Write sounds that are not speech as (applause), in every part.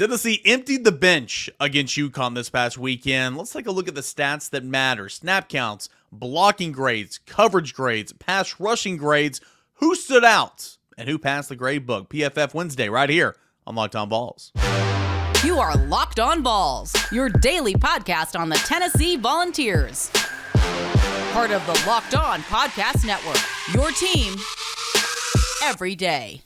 Tennessee emptied the bench against UConn this past weekend. Let's take a look at the stats that matter snap counts, blocking grades, coverage grades, pass rushing grades. Who stood out and who passed the grade book? PFF Wednesday, right here on Locked On Vols. You are Locked On Vols, your daily podcast on the Tennessee Volunteers. Part of the Locked On Podcast Network, your team every day.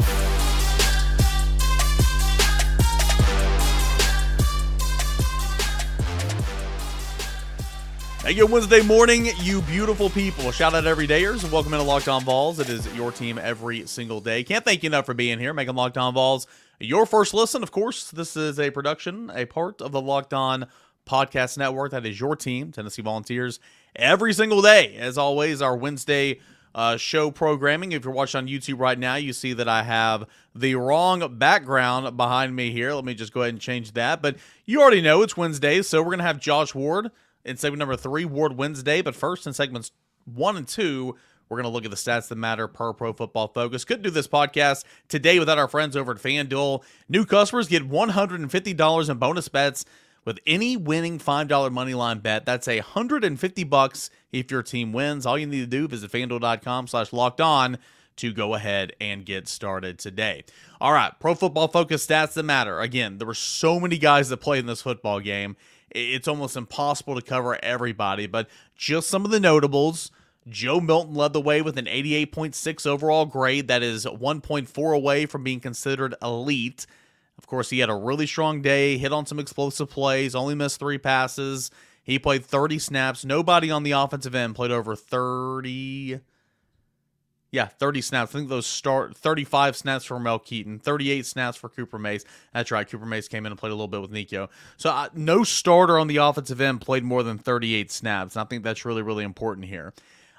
Hey, good Wednesday morning, you beautiful people. Shout out every and welcome into Locked On Vols. It is your team every single day. Can't thank you enough for being here, making Locked On Vols your first listen. Of course, this is a production, a part of the Locked On Podcast Network. That is your team, Tennessee Volunteers, every single day. As always, our Wednesday uh, show programming. If you're watching on YouTube right now, you see that I have the wrong background behind me here. Let me just go ahead and change that. But you already know it's Wednesday, so we're going to have Josh Ward in segment number three, Ward Wednesday. But first, in segments one and two, we're going to look at the stats that matter per Pro Football Focus. Couldn't do this podcast today without our friends over at FanDuel. New customers get $150 in bonus bets with any winning $5 money line bet. That's a 150 bucks if your team wins. All you need to do visit fanduel.com slash locked on to go ahead and get started today. All right, Pro Football Focus stats that matter. Again, there were so many guys that played in this football game it's almost impossible to cover everybody, but just some of the notables. Joe Milton led the way with an 88.6 overall grade. That is 1.4 away from being considered elite. Of course, he had a really strong day, hit on some explosive plays, only missed three passes. He played 30 snaps. Nobody on the offensive end played over 30 yeah, 30 snaps. I think those start 35 snaps for Mel Keaton, 38 snaps for Cooper Mays. That's right. Cooper Mays came in and played a little bit with Nico. So uh, no starter on the offensive end played more than 38 snaps. And I think that's really, really important here.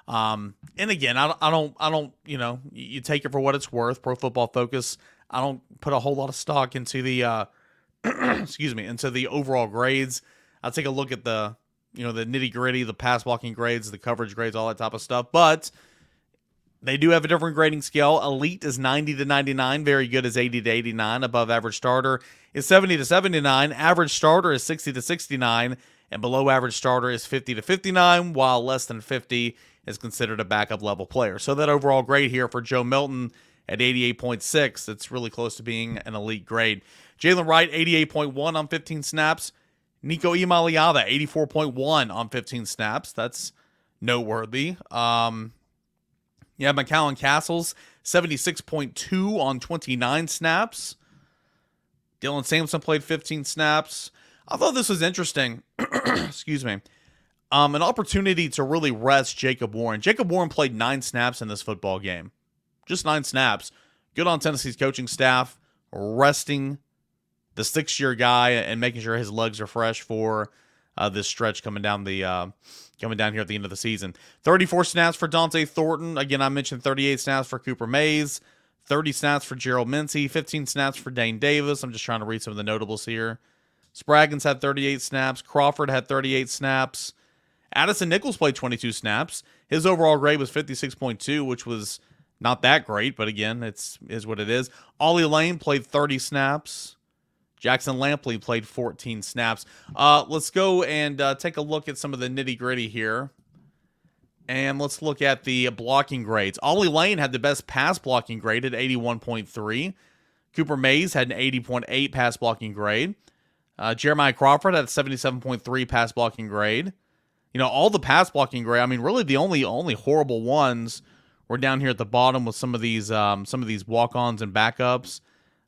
Um, and again, I, I don't, I don't, you know, you take it for what it's worth. Pro Football Focus. I don't put a whole lot of stock into the, uh, (clears throat) excuse me, into the overall grades. I'll take a look at the, you know, the nitty gritty, the pass blocking grades, the coverage grades, all that type of stuff. But they do have a different grading scale. Elite is 90 to 99. Very good is 80 to 89. Above average starter is 70 to 79. Average starter is 60 to 69. And below average starter is 50 to 59, while less than 50 is considered a backup level player. So that overall grade here for Joe Milton at 88.6, it's really close to being an elite grade. Jaylen Wright, 88.1 on 15 snaps. Nico Iamaleava, 84.1 on 15 snaps. That's noteworthy. Um, yeah, McCallan Castles, 76.2 on 29 snaps. Dylan Sampson played 15 snaps. I thought this was interesting. (clears throat) Excuse me. Um, an opportunity to really rest Jacob Warren. Jacob Warren played nine snaps in this football game. Just nine snaps. Good on Tennessee's coaching staff, resting the six year guy and making sure his legs are fresh for uh, this stretch coming down the uh, coming down here at the end of the season. 34 snaps for Dont'e Thornton. Again, I mentioned 38 snaps for Cooper Mays, 30 snaps for Gerald Mincey, 15 snaps for Dane Davis. I'm just trying to read some of the notables here. Spraggins had 38 snaps. Crawford had 38 snaps. Addison Nichols played 22 snaps. His overall grade was 56.2, which was not that great, but again, it's is what it is. Ollie Lane played 30 snaps. Jackson Lampley played 14 snaps. Uh, let's go and uh, take a look at some of the nitty gritty here. And let's look at the blocking grades. Ollie Lane had the best pass blocking grade at 81.3. Cooper Mays had an 80.8 pass blocking grade. Uh, Jeremiah Crawford had a 77.3 pass blocking grade. You know, all the pass blocking grade. I mean, really, the only only horrible ones were down here at the bottom with some of these um, some of these walk ons and backups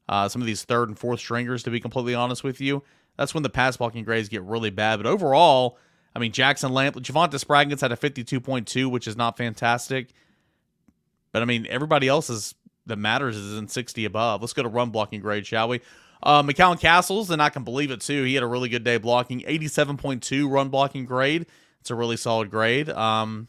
uh, some of these third and fourth stringers, to be completely honest with you. That's when the pass blocking grades get really bad. But overall, I mean, Jackson Lamp, Javonte Spraggins had a 52.2, which is not fantastic. But I mean, everybody else is that matters is in 60 above. Let's go to run blocking grade, shall we? Uh, Castles, and I can believe it too. He had a really good day blocking, 87.2 run blocking grade. It's a really solid grade. Um,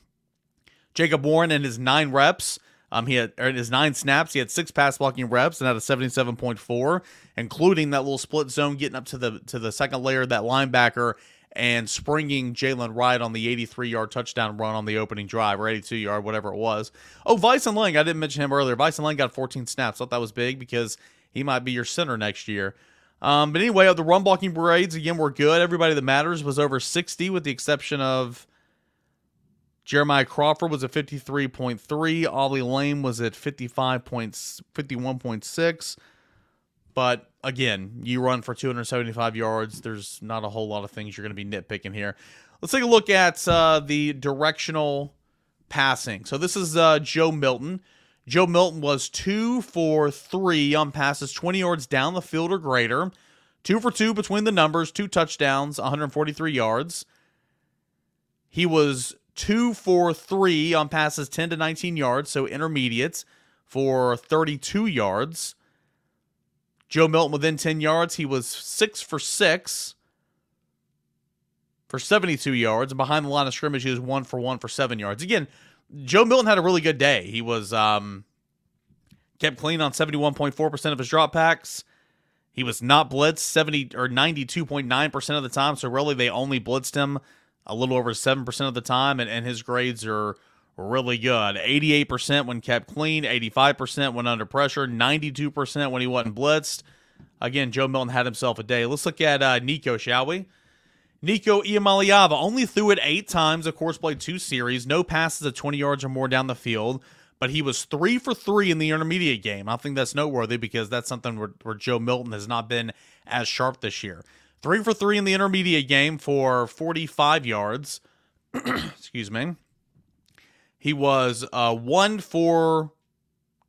Jacob Warren and his nine reps um, he had in his nine snaps, he had six pass blocking reps and had a 77.4, including that little split zone getting up to the to the second layer of that linebacker and springing Jaylen Wright on the 83 yard touchdown run on the opening drive or 82 yard, whatever it was. Oh, Vysen Lang, I didn't mention him earlier. Vysen Lang got 14 snaps. Thought that was big because he might be your center next year. Um, but anyway, the run blocking grades again were good. Everybody that matters was over 60, with the exception of Jeremiah Crawford was at 53.3. Ollie Lane was at 55.51.6. But again, you run for 275 yards. There's not a whole lot of things you're going to be nitpicking here. Let's take a look at uh, the directional passing. So this is uh, Joe Milton. Joe Milton was two for three on passes 20 yards down the field or greater. Two for two between the numbers, two touchdowns, 143 yards. He was two for three on passes 10 to 19 yards, so intermediates for 32 yards. Joe Milton within 10 yards, he was six for six for 72 yards. And behind the line of scrimmage, he was one for one for seven yards. Again, Joe Milton had a really good day. He was um, kept clean on 71.4% of his dropbacks. He was not blitzed 70 or 92.9% of the time. So really, they only blitzed him a little over 7% of the time, and, and his grades are really good. 88% when kept clean, 85% when under pressure, 92% when he wasn't blitzed. Again, Joe Milton had himself a day. Let's look at uh, Nico, shall we? Nico Iamaleava only threw it eight times, of course, played two series, no passes of 20 yards or more down the field, but he was three for three in the intermediate game. I think that's noteworthy because that's something where, where Joe Milton has not been as sharp this year. Three for three in the intermediate game for 45 yards. (clears throat) Excuse me. He was uh, one for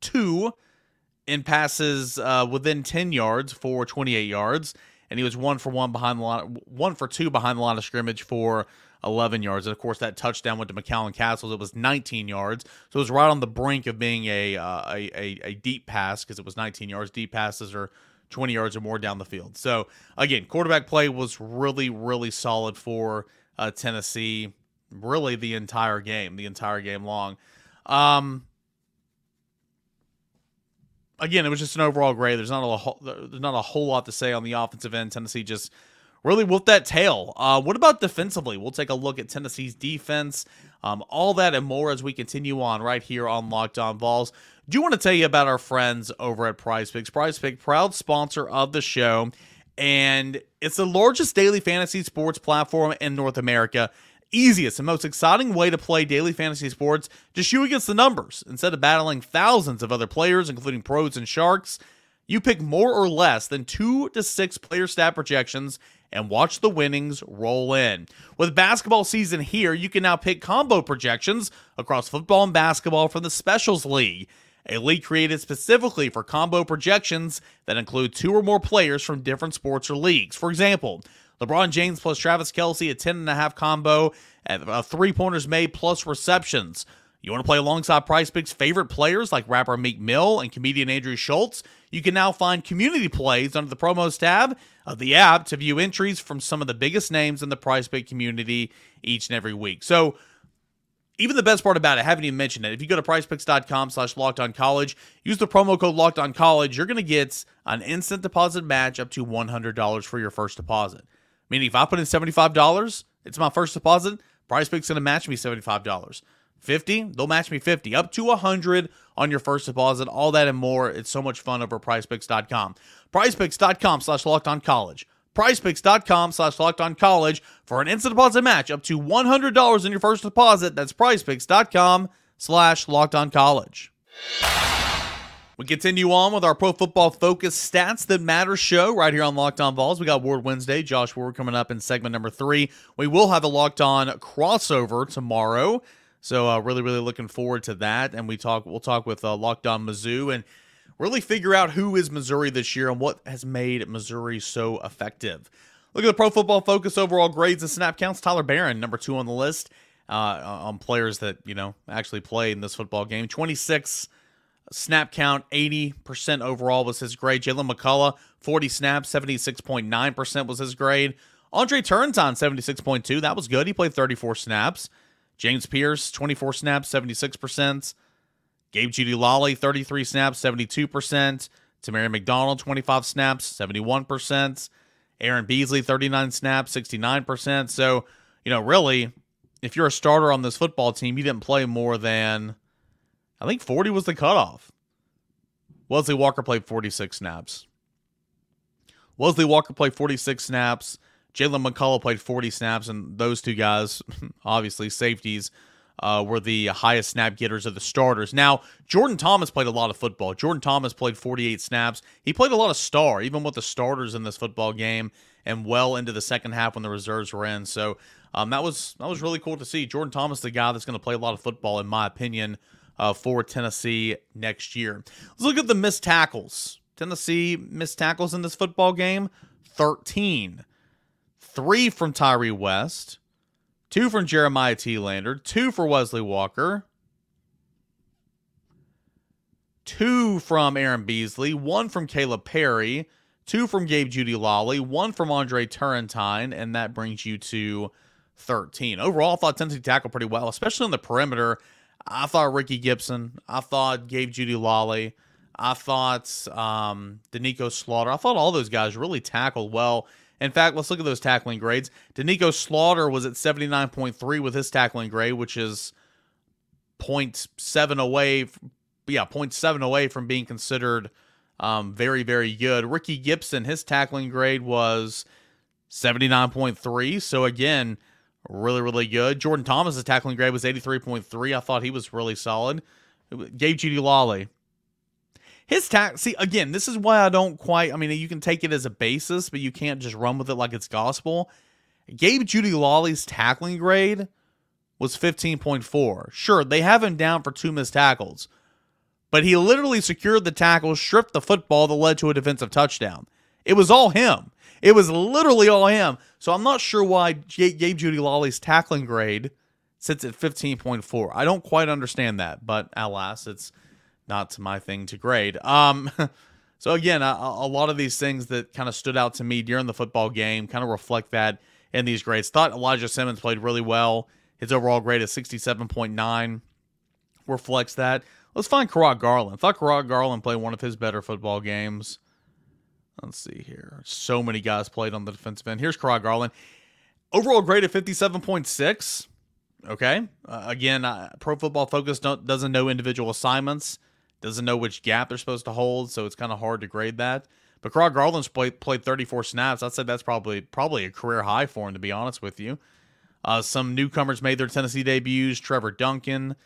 two in passes uh, within 10 yards for 28 yards. And he was one for one behind the line, one for two behind the line of scrimmage for 11 yards. And of course, that touchdown went to McCallan Castles. It was 19 yards. So it was right on the brink of being a, uh, a, a, a deep pass because it was 19 yards. Deep passes are 20 yards or more down the field. So again, quarterback play was really, really solid for uh, Tennessee, really the entire game, the entire game long. Um, again, it was just an overall grade. There's not a whole, there's not a whole lot to say on the offensive end. Tennessee just really whooped that tail. Uh, what about defensively? We'll take a look at Tennessee's defense, um, all that and more as we continue on right here on Locked On Vols do you want to tell you about our friends over at Prize Picks. Prize Pick, proud sponsor of the show, and it's the largest daily fantasy sports platform in North America. Easiest and most exciting way to play daily fantasy sports, just you against the numbers. Instead of battling thousands of other players, including pros and sharks, you pick more or less than two to six player stat projections and watch the winnings roll in. With basketball season here, you can now pick combo projections across football and basketball from the Specials League a league created specifically for combo projections that include two or more players from different sports or leagues. For example, LeBron James plus Travis Kelce, a 10.5 combo, uh, three pointers made plus receptions. You want to play alongside Prize Picks' favorite players like rapper Meek Mill and comedian Andrew Schulz? You can now find community plays under the promos tab of the app to view entries from some of the biggest names in the Prize Pick community each and every week. So even the best part about it, I haven't even mentioned it. If you go to prizepicks.com slash locked on college, use the promo code locked on college, you're going to get an instant deposit match up to $100 for your first deposit. Meaning if I put in $75, it's my first deposit, Prize Picks going to match me $75. 50, they'll match me 50, up to 100 on your first deposit. All that and more. It's so much fun over prizepicks.com. Prizepicks.com slash locked on college prizepicks.com slash locked on college for an instant deposit match up to $100 in your first deposit. That's prizepicks.com slash locked on college. We continue on with our pro football focus stats that matter show right here on Locked On Vols. We got Ward Wednesday, Josh Ward coming up in segment number three. We will have a Locked On crossover tomorrow. So uh, really, really looking forward to that. And we talk, we'll talk with uh, Locked On Mizzou and really figure out who is Missouri this year and what has made Missouri so effective. Look at the Pro Football Focus overall grades and snap counts. Tyler Baron, number two on the list uh, on players that you know actually played in this football game. Twenty six snap count, eighty percent overall was his grade. Jaylen McCollough, forty snaps, seventy six point nine percent was his grade. Andre Turrentine seventy six point two, that was good. He played thirty four snaps. James Pierce, twenty four snaps, seventy six percent. Gabe Jeudy-Lally, 33 snaps, 72%. Tamari McDonald, 25 snaps, 71%. Aaron Beasley, 39 snaps, 69%. So, you know, really, if you're a starter on this football team, you didn't play more than, I think 40 was the cutoff. Wesley Walker played 46 snaps. Wesley Walker played 46 snaps. Jaylen McCollough played 40 snaps, and those two guys, (laughs) obviously safeties, uh, were the highest snap getters of the starters. Now, Jordan Thomas played a lot of football. Jordan Thomas played 48 snaps. He played a lot of star, even with the starters in this football game, and well into the second half when the reserves were in. So um, that was that was really cool to see. Jordan Thomas, the guy that's going to play a lot of football, in my opinion, uh, for Tennessee next year. Let's look at the missed tackles. Tennessee missed tackles in this football game 13. Three from Tyree West, two from Jeremiah Telander, two for Wesley Walker, two from Aaron Beasley, one from Caleb Perry, two from Gabe Jeudy-Lally, one from Andre Turrentine, and that brings you to 13. Overall, I thought Tennessee tackled pretty well, especially on the perimeter. I thought Ricky Gibson, I thought Gabe Jeudy-Lally, I thought um, Doneiko Slaughter, I thought all those guys really tackled well. In fact, let's look at those tackling grades. Doneiko Slaughter was at 79.3 with his tackling grade, which is 0.7 away, yeah, 0.7 away from being considered um, very, very good. Ricky Gibson, his tackling grade was 79.3. So again, really, really good. Jordan Thomas's tackling grade was 83.3. I thought he was really solid. Gabe Jeudy-Lally, his tack see again this is why i don't quite i mean you can take it as a basis but you can't just run with it like it's gospel. Gabe jeudy-lally's tackling grade was 15.4 sure they have him down for two missed tackles but he literally secured the tackle stripped the football that led to a defensive touchdown. It was all him. It was literally all him. So i'm not sure why gabe jeudy-lally's tackling grade sits at 15.4 i don't quite understand that but alas it's not my thing to grade. Um, (laughs) so again, a, a, lot of these things that kind of stood out to me during the football game kind of reflect that in these grades. Thought Elijah Simmons played really well. His overall grade is 67.9 reflects that. Let's find Kurott Garland. Thought Kurott Garland played one of his better football games. Let's see here. So many guys played on the defensive end. Here's Kurott Garland. Overall grade of 57.6. Okay. Uh, again, uh, Pro Football Focus doesn't know individual assignments doesn't know which gap they're supposed to hold, so it's kind of hard to grade that. But Kurott Garland's played played 34 snaps. I'd say that's probably probably a career high for him, to be honest with you. Uh, some newcomers made their Tennessee debuts. Trevor Duncan,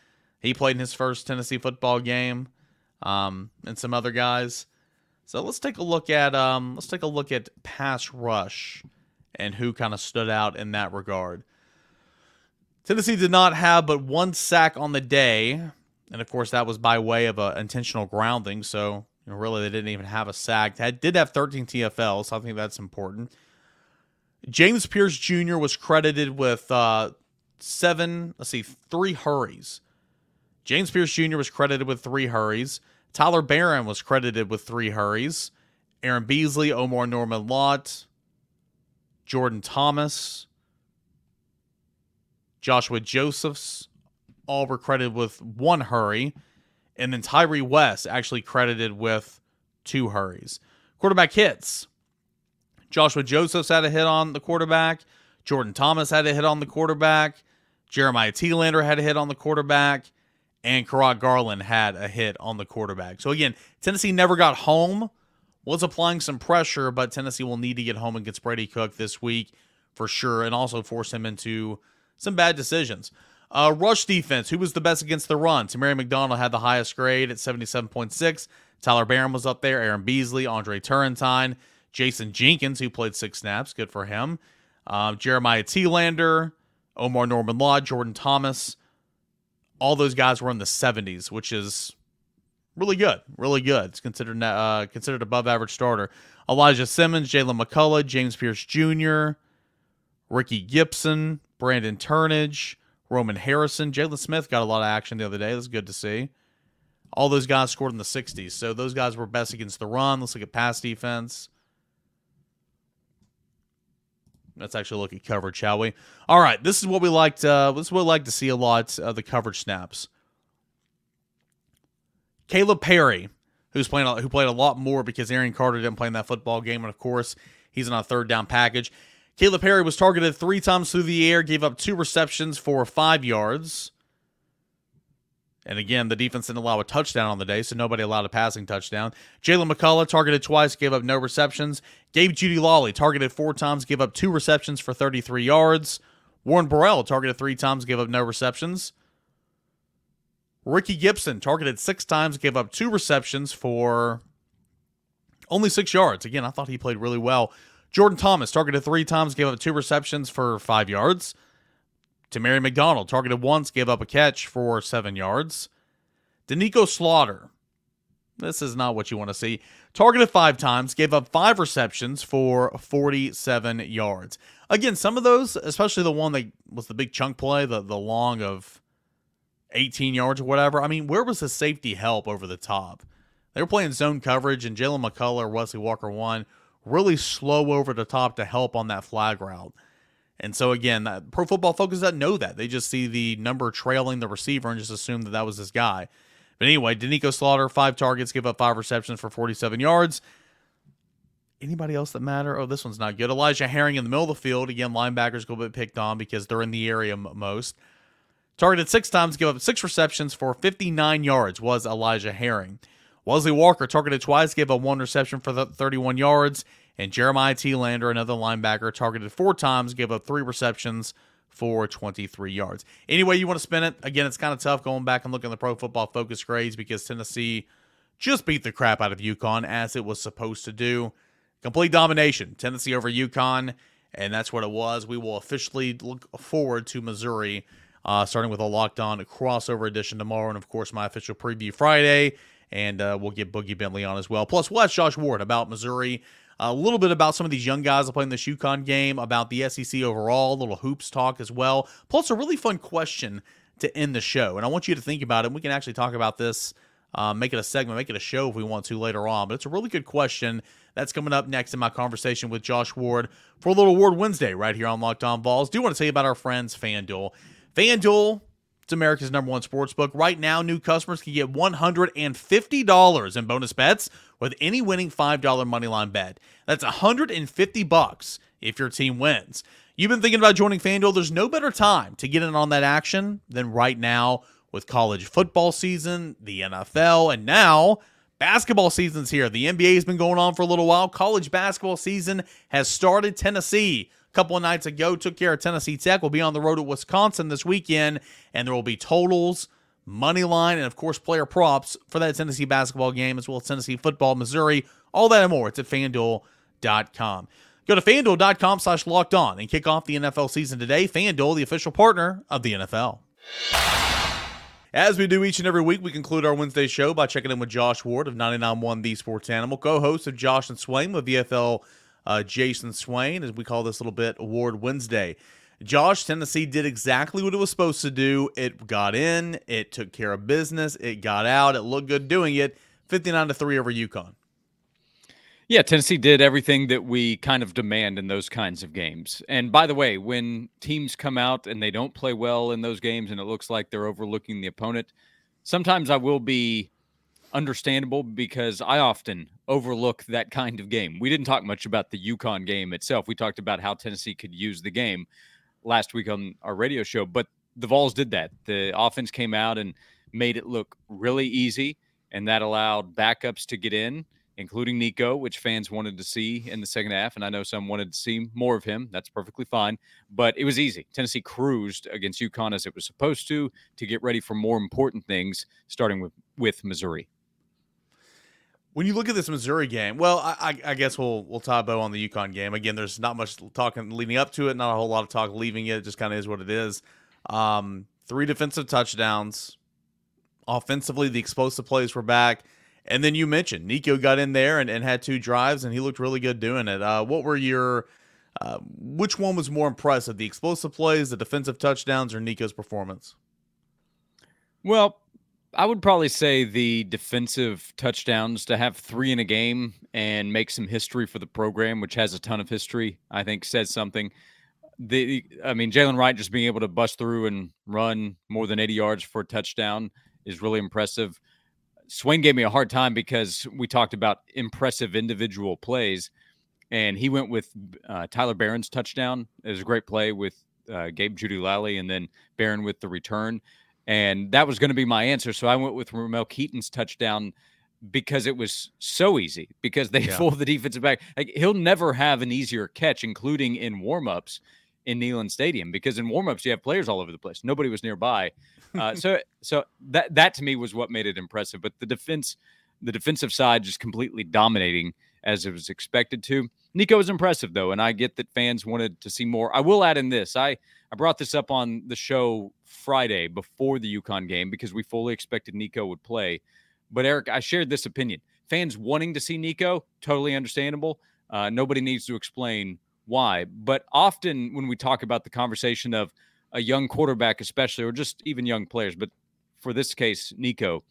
he played in his first Tennessee football game, um, and some other guys. So let's take a look at um, let's take a look at pass rush and who kind of stood out in that regard. Tennessee did not have but one sack on the day, and of course, that was by way of an intentional grounding. So, you know, really, they didn't even have a sack. Did have 13 TFLs. So I think that's important. James Pierce Jr. was credited with uh, seven, let's see, three hurries. James Pierce Jr. was credited with three hurries. Tyler Baron was credited with three hurries. Aaron Beasley, Omar Norman Lott, Jordan Thomas, Joshua Josephs, all were credited with one hurry, and then Tyree West actually credited with two hurries. Quarterback hits. Joshua Josephs had a hit on the quarterback. Jordan Thomas had a hit on the quarterback. Jeremiah Telander had a hit on the quarterback. And Kurott Garland had a hit on the quarterback. So again, Tennessee never got home, was applying some pressure, but Tennessee will need to get home against Brady Cook this week for sure, and also force him into some bad decisions. Uh, rush defense. Who was the best against the run? Tamari McDonald had the highest grade at 77.6. Tyler Baron was up there. Aaron Beasley, Andre Turrentine, Jason Jenkins, who played six snaps. Good for him. Um, Jeremiah Telander, Omar Norman Lott, Jordan Thomas. All those guys were in the 70s, which is really good. Really good. It's considered uh, considered above average starter. Elijah Simmons, Jaylen McCollough, James Pierce Jr., Ricky Gibson, Brandon Turnage, Roman Harrison, Jaylon Smith got a lot of action the other day. That's good to see. All those guys scored in the 60s. So those guys were best against the run. Let's look at pass defense. Let's actually look at coverage, shall we? All right, this is what we liked. Uh, this is what we like to see a lot of the coverage snaps. Caleb Perry, who's playing, who played a lot more because Aaron Carter didn't play in that football game, and of course he's in a third down package. Caleb Perry was targeted three times through the air, gave up two receptions for five yards. And again, the defense didn't allow a touchdown on the day, so nobody allowed a passing touchdown. Jaylen McCollough targeted twice, gave up no receptions. Gabe Jeudy-Lally targeted four times, gave up two receptions for 33 yards. Warren Burrell targeted three times, gave up no receptions. Ricky Gibson targeted six times, gave up two receptions for only six yards. Again, I thought he played really well. Jordan Thomas targeted three times, gave up two receptions for five yards. Tamari McDonald targeted once, gave up a catch for seven yards. Doneiko Slaughter, this is not what you want to see. Targeted five times, gave up five receptions for 47 yards. Again, some of those, especially the one that was the big chunk play, the, the long of 18 yards or whatever. I mean, where was the safety help over the top? They were playing zone coverage, and Jaylen McCollough or Wesley Walker one really slow over the top to help on that flag route. And so again, that Pro Football Focus doesn't know that. They just see the number trailing the receiver and just assume that that was this guy. But anyway, Doneiko Slaughter, five targets, give up five receptions for 47 yards. Anybody else that matter? Oh, this one's not good. Elijah Herring in the middle of the field. Again, linebackers go a bit picked on because they're in the area most. Targeted six times, give up six receptions for 59 yards was Elijah Herring. Wesley Walker targeted twice, gave up one reception for 31 yards. And Jeremiah Telander, another linebacker, targeted four times, gave up three receptions for 23 yards. Anyway, you want to spin it. Again, it's kind of tough going back and looking at the pro football focus grades because Tennessee just beat the crap out of UConn as it was supposed to do. Complete domination. Tennessee over UConn, and that's what it was. We will officially look forward to Missouri, uh, starting with a locked on crossover edition tomorrow, and of course, my official preview Friday. And uh, we'll get Boogie Bentley on as well. Plus, we'll ask Josh Ward about Missouri a little bit about some of these young guys playing the UConn game, about the SEC overall, a little hoops talk as well. Plus, a really fun question to end the show. And I want you to think about it. We can actually talk about this, uh, make it a segment, make it a show if we want to later on. But it's a really good question that's coming up next in my conversation with Josh Ward for a little Ward Wednesday right here on Locked On Vols. Do you want to tell you about our friends FanDuel. FanDuel it's America's number one sports book. Right now, new customers can get $150 in bonus bets with any winning $5 moneyline bet. That's 150 bucks if your team wins. You've been thinking about joining FanDuel. There's no better time to get in on that action than right now with college football season, the NFL, and now basketball season's here. The NBA has been going on for a little while. College basketball season has started. Tennessee couple of nights ago took care of Tennessee Tech. We'll be on the road at Wisconsin this weekend, and there will be totals, money line, and of course player props for that Tennessee basketball game, as well as Tennessee football, Missouri, all that and more. It's at fanduel.com. Go to fanduel.com slash locked on and kick off the NFL season today. FanDuel, the official partner of the NFL. As we do each and every week, we conclude our Wednesday show by checking in with Josh Ward of 99.1 The Sports Animal, co-host of Josh and Swain with VFL uh, Jason Swain, as we call this little bit Award Wednesday. Josh, Tennessee did exactly what it was supposed to do. It got in, it took care of business, it got out, it looked good doing it. 59 to 3 over UConn. Yeah, Tennessee did everything that we kind of demand in those kinds of games. And by the way, when teams come out and they don't play well in those games and it looks like they're overlooking the opponent, sometimes I will be understandable because I often overlook that kind of game. We didn't talk much about the UConn game itself. We talked about how Tennessee could use the game last week on our radio show, but the Vols did that. The offense came out and made it look really easy, and that allowed backups to get in, including Nico, which fans wanted to see in the second half. And I know some wanted to see more of him. That's perfectly fine, but it was easy. Tennessee cruised against UConn as it was supposed to to get ready for more important things, starting with, with Missouri. When you look at this Missouri game, well, I, I, guess we'll we'll tie bow on the UConn game. Again, there's not much talking leading up to it, not a whole lot of talk leaving it. It just kind of is what it is. Um, three defensive touchdowns. Offensively, the explosive plays were back. And then you mentioned Nico got in there and, and had two drives, and he looked really good doing it. Uh, what were your, uh, which one was more impressive, the explosive plays, the defensive touchdowns, or Nico's performance? Well, I would probably say the defensive touchdowns to have three in a game and make some history for the program, which has a ton of history, I think says something. The, I mean, Jaylen Wright just being able to bust through and run more than 80 yards for a touchdown is really impressive. Swain gave me a hard time because we talked about impressive individual plays, and he went with uh, Tyler Baron's touchdown. It was a great play with uh, Gabe Jeudy-Lally and then Baron with the return And that was going to be my answer. So I went with Ramel Keaton's touchdown because it was so easy because they (laughs) Yeah. fooled the defensive back. Like he'll never have an easier catch, including in warmups in Neyland Stadium, because in warmups you have players all over the place. Nobody was nearby. Uh, (laughs) so so that that to me was what made it impressive. But the defense, the defensive side just completely dominating as it was expected to. Nico was impressive though, and I get that fans wanted to see more. I will add in this. I I brought this up on the show Friday before the UConn game because we fully expected Nico would play. But Eric, I shared this opinion. Fans wanting to see Nico, totally understandable. Uh, nobody needs to explain why. But often when we talk about the conversation of a young quarterback, especially, or just even young players, but for this case, Nico,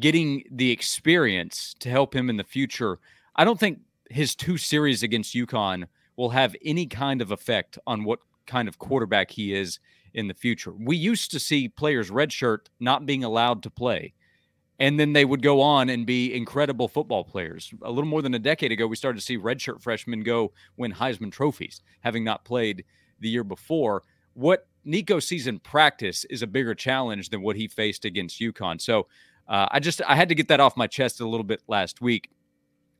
getting the experience to help him in the future, I don't think his two series against UConn will have any kind of effect on what kind of quarterback he is in the future. We used to see players redshirt not being allowed to play and then they would go on and be incredible football players. A little more than a decade ago, we started to see redshirt freshmen go win Heisman trophies, having not played the year before. What Nico sees in practice is a bigger challenge than what he faced against UConn. So uh, I just I had to get that off my chest a little bit last week.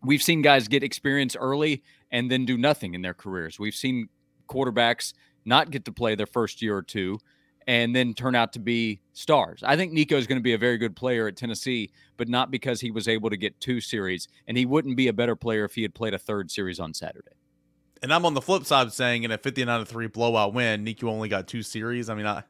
We've seen guys get experience early and then do nothing in their careers. We've seen quarterbacks not get to play their first year or two and then turn out to be stars. I think Nico is going to be a very good player at Tennessee, but not because he was able to get two series, and he wouldn't be a better player if he had played a third series on Saturday. And I'm on the flip side saying in a 59 3 blowout win, Nico only got two series. I mean, I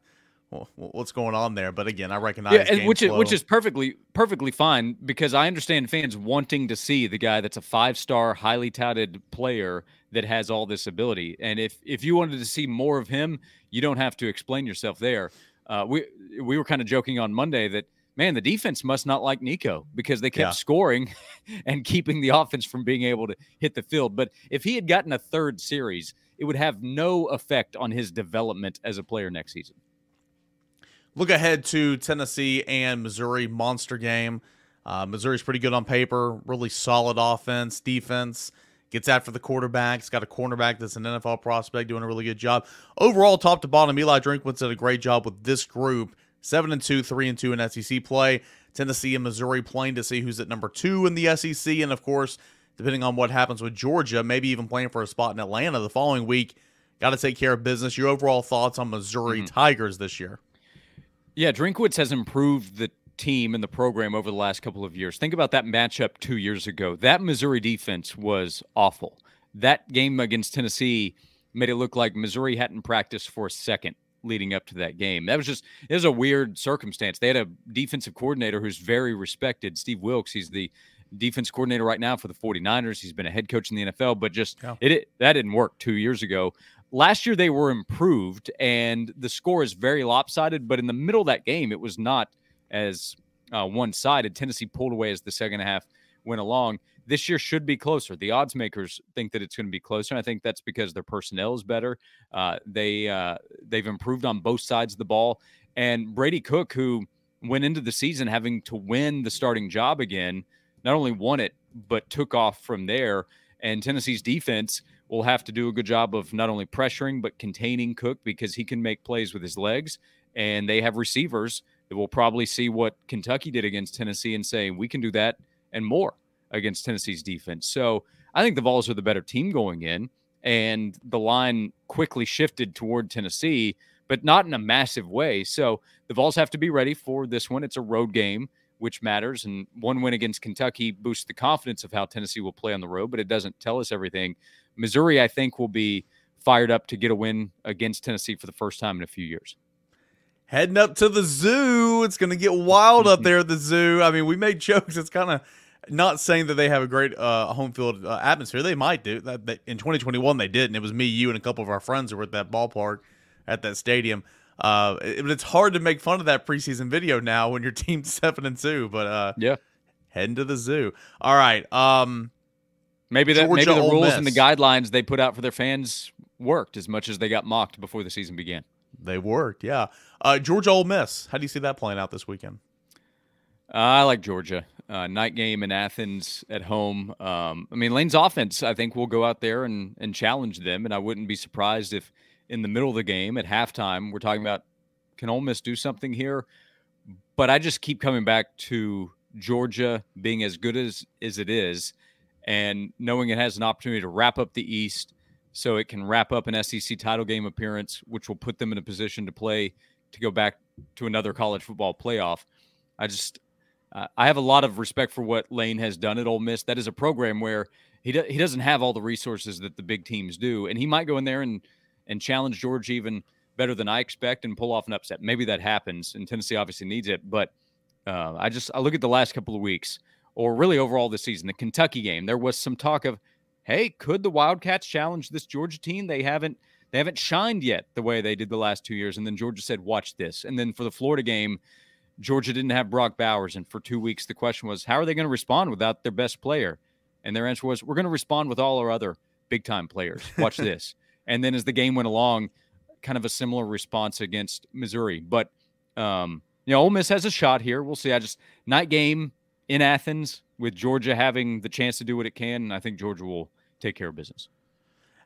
well, what's going on there? But again, I recognize Yeah, and which is which is perfectly perfectly fine because I understand fans wanting to see the guy that's a five star, highly touted player that has all this ability. And if if you wanted to see more of him, you don't have to explain yourself there. Uh, we we were kind of joking on Monday that man, the defense must not like Nico because they kept Yeah. scoring (laughs) and keeping the offense from being able to hit the field. But if he had gotten a third series, it would have no effect on his development as a player next season. Look ahead to Tennessee and Missouri monster game. Uh, Missouri's pretty good on paper, really solid offense, defense. Gets after the quarterback. It's got a cornerback that's an NFL prospect doing a really good job. Overall, top to bottom, Eli Drinkwitz did a great job with this group. Seven and two, three and two in SEC play. Tennessee and Missouri playing to see who's at number two in the SEC, and of course, depending on what happens with Georgia, maybe even playing for a spot in Atlanta the following week. Got to take care of business. Your overall thoughts on Missouri Tigers this year? Yeah, Drinkwitz has improved the team and the program over the last couple of years. Think about that matchup two years ago. That Missouri defense was awful. That game against Tennessee made it look like Missouri hadn't practiced for a second leading up to that game. That was just it was a weird circumstance. They had a defensive coordinator who's very respected, Steve Wilks. He's the defense coordinator right now for the 49ers. He's been a head coach in the NFL, but just Yeah. it, it that didn't work 2 years ago. Last year they were improved and the score is very lopsided, but in the middle of that game it was not as uh, one-sided. Tennessee pulled away as the second half went along. This year should be closer. The odds makers think that it's going to be closer. I think that's because their personnel is better. Uh, they uh, they've improved on both sides of the ball. And Brady Cook, who went into the season having to win the starting job again, not only won it but took off from there. And Tennessee's defense will have to do a good job of not only pressuring but containing Cook because he can make plays with his legs. And they have receivers that will probably see what Kentucky did against Tennessee and say, we can do that and more against Tennessee's defense. So I think the Vols are the better team going in. And the line quickly shifted toward Tennessee, but not in a massive way. So the Vols have to be ready for this one. It's a road game, which matters. And one win against Kentucky boosts the confidence of how Tennessee will play on the road, but it doesn't tell us everything. Missouri, I think, will be fired up to get a win against Tennessee for the first time in a few years. Heading up to the zoo. It's going to get wild up (laughs) there at the zoo. I mean, we made jokes. It's kind of not saying that they have a great uh, home field uh, atmosphere. They might do. In 2021, they did, and it was me, you, and a couple of our friends who were at that ballpark at that stadium. Uh, it- but it's hard to make fun of that preseason video now when your (laughs) team's seven and two. But uh, Yeah. heading to the zoo. All right. Um, Maybe that maybe the Ole rules and the guidelines they put out for their fans worked as much as they got mocked before the season began. they worked. Yeah. Uh, Georgia Ole Miss. How do you see that playing out this weekend? Uh, I like Georgia. Uh, night game in Athens at home. Um, I mean, Lane's offense, I think, will go out there and, and challenge them. And I wouldn't be surprised if in the middle of the game at halftime, we're talking about can Ole Miss do something here? But I just keep coming back to Georgia being as good as as it is, and knowing it has an opportunity to wrap up the East, so it can wrap up an SEC title game appearance, which will put them in a position to play to go back to another college football playoff. I just uh, I have a lot of respect for what Lane has done at Ole Miss. That is a program where he do, he doesn't have all the resources that the big teams do, and he might go in there and and challenge George even better than I expect and pull off an upset. Maybe that happens, and Tennessee obviously needs it. But uh, I just I look at the last couple of weeks, or really overall this season, the Kentucky game. There was some talk of, hey, could the Wildcats challenge this Georgia team? They haven't they haven't shined yet the way they did the last two years. And then Georgia said, watch this. And then for the Florida game, Georgia didn't have Brock Bowers, and for two weeks the question was, how are they going to respond without their best player? And their answer was, we're going to respond with all our other big time players. Watch (laughs) this. And then as the game went along, kind of a similar response against Missouri. But um, you know, Ole Miss has a shot here. We'll see. I just night game in Athens with Georgia having the chance to do what it can, and I think Georgia will take care of business.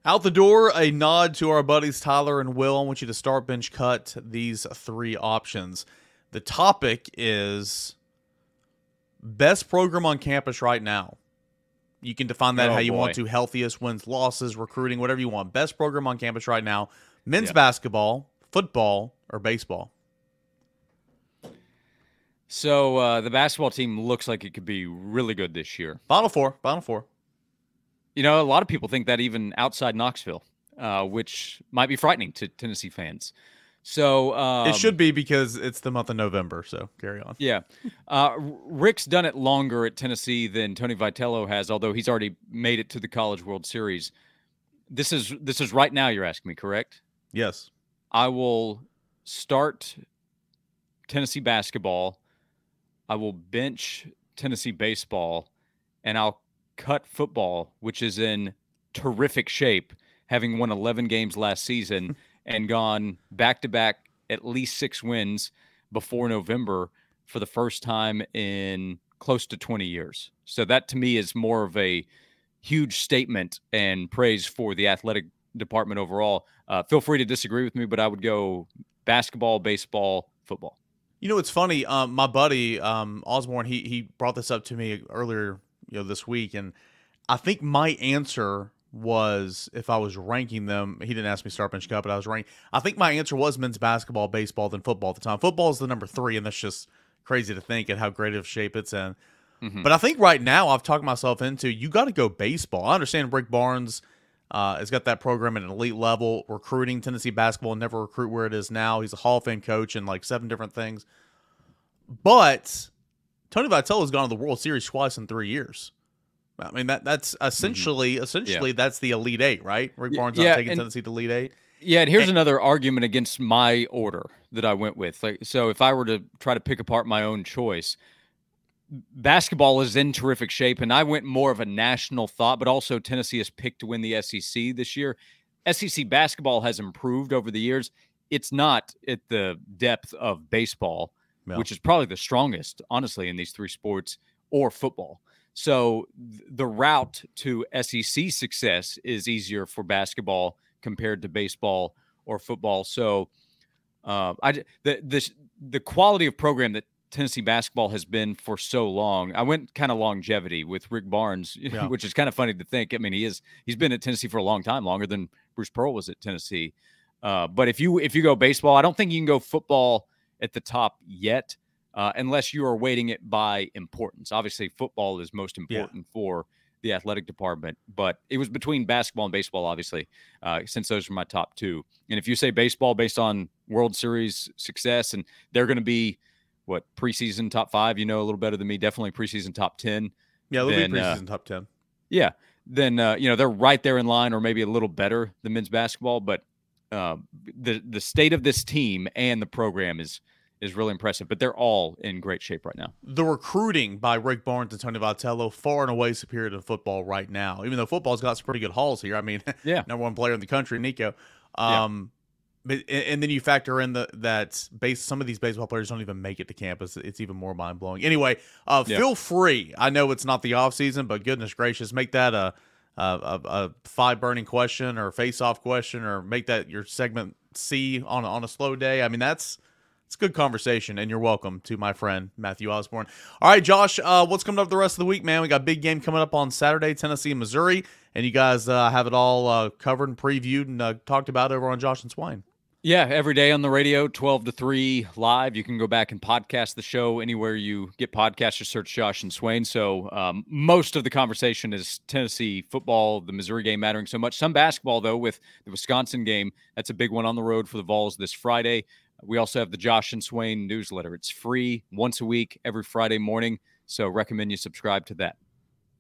Out the door, a nod to our buddies Tyler and Will. I want you to start bench cut these three options. The topic is best program on campus right now. You can define that Oh, how you boy. want to healthiest wins, losses, recruiting, whatever you want. Best program on campus right now men's Yeah. basketball, football, or baseball. So uh, the basketball team looks like it could be really good this year. Final four. Final four. You know, a lot of people think that even outside Knoxville, uh, which might be frightening to Tennessee fans. So um, it should be because it's the month of November. So carry on. Yeah. Uh, Rick's done it longer at Tennessee than Tony Vitello has, although he's already made it to the College World Series. This is this is right now. You're asking me, correct? Yes. I will start Tennessee basketball. I will bench Tennessee baseball, and I'll cut football, which is in terrific shape, having won 11 games last season (laughs) and gone back to back at least six wins before November for the first time in close to 20 years. So that to me is more of a huge statement and praise for the athletic department overall. Uh, feel free to disagree with me, but I would go basketball, baseball, football. You know, it's funny. Um, my buddy um, Osborne, he he brought this up to me earlier, you know, this week, and I think my answer was if I was ranking them. He didn't ask me start bench cut, but I was ranking. I think my answer was men's basketball, baseball, then football at the time. Football is the number three, and that's just crazy to think at how great of shape it's in. Mhm. But I think right now I've talked myself into you got to go baseball. I understand Rick Barnes uh, has got that program at an elite level, recruiting Tennessee basketball, never recruit where it is now. He's a Hall of Fame coach and like seven different things. But Tony Vitello has gone to the World Series twice in three years. I mean that that's essentially essentially that's the elite eight, right? Rick Barnes yeah, not taking and- Tennessee to elite eight. Yeah, and here's And- another argument against my order that I went with. Like, so if I were to try to pick apart my own choice, basketball is in terrific shape, and I went more of a national thought, but also Tennessee is picked to win the SEC this year. SEC basketball has improved over the years. It's not at the depth of baseball, which is probably the strongest, honestly, in these three sports, or football. So th- the route to SEC success is easier for basketball compared to baseball or football. So uh, I the this the quality of program that Tennessee basketball has been for so long. I went kind of longevity with Rick Barnes, (laughs) Yeah. which is kind of funny to think. I mean, he is he's been at Tennessee for a long time, longer than Bruce Pearl was at Tennessee. Uh, but if you if you go baseball, I don't think you can go football at the top yet, uh, unless you are weighting it by importance. Obviously, football is most Yeah. important for the athletic department, but it was between basketball and baseball, obviously, uh, since those are my top two. And if you say baseball based on World Series success, and they're going to be what preseason top five, you know a little better than me, definitely preseason top ten. Yeah, they'll be Then, uh, preseason top ten. Yeah, then uh, you know they're right there in line, or maybe a little better than men's basketball. But uh, the the state of this team and the program is is really impressive. But they're all in great shape right now. the recruiting by Rick Barnes and Tony Vitello far and away superior to football right now. Even though football's got some pretty good hauls here. I mean, (laughs) Yeah. number one player in the country, Nico. Yeah. But and then you factor in the that base some of these baseball players don't even make it to campus. It's even more mind blowing. Anyway, uh, Yeah. feel free. I know it's not the off season, but goodness gracious, make that a a, a, a five burning question or face off question or make that your segment C on a, on a slow day. I mean, that's it's good conversation, and you're welcome to my friend Matthew Osborne. All right, Josh, uh, what's coming up the rest of the week, man? We got big game coming up on Saturday, Tennessee, Missouri, and you guys uh, have it all uh, covered and previewed and uh, talked about over on Josh and Swain. Yeah, every day on the radio, 12 to 3 live. You can go back and podcast the show anywhere you get podcasts. Just search Josh and Swain. So um, most of the conversation is Tennessee football, the Missouri game mattering so much. Some basketball, though, with the Wisconsin game. That's a big one on the road for the Vols this Friday. We also have the Josh and Swain newsletter. It's free once a week, every Friday morning. So recommend you subscribe to that.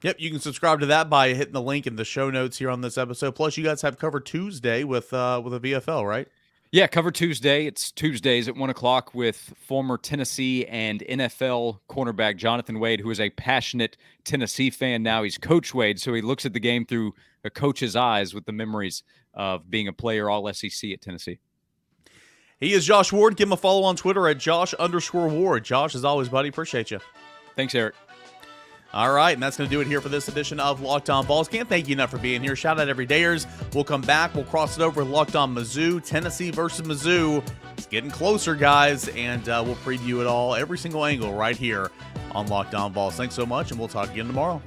Yep, you can subscribe to that by hitting the link in the show notes here on this episode. Plus, you guys have covered Tuesday with uh, with a VFL, right? Yeah, cover Tuesday. It's Tuesdays at one o'clock with former Tennessee and NFL cornerback Jonathan Wade, who is a passionate Tennessee fan now. He's Coach Wade, so he looks at the game through a coach's eyes with the memories of being a player all SEC at Tennessee. He is Josh Ward. Give him a follow on Twitter at Josh underscore Ward. Josh, as always, buddy, appreciate you. Thanks, Eric. All right, and that's going to do it here for this edition of Locked On Vols. Can't thank you enough for being here. Shout out everydayers. We'll come back. We'll cross it over with Locked On Mizzou, Tennessee versus Mizzou. It's getting closer, guys, and uh, we'll preview it all, every single angle, right here on Locked On Vols. Thanks so much, and we'll talk again tomorrow.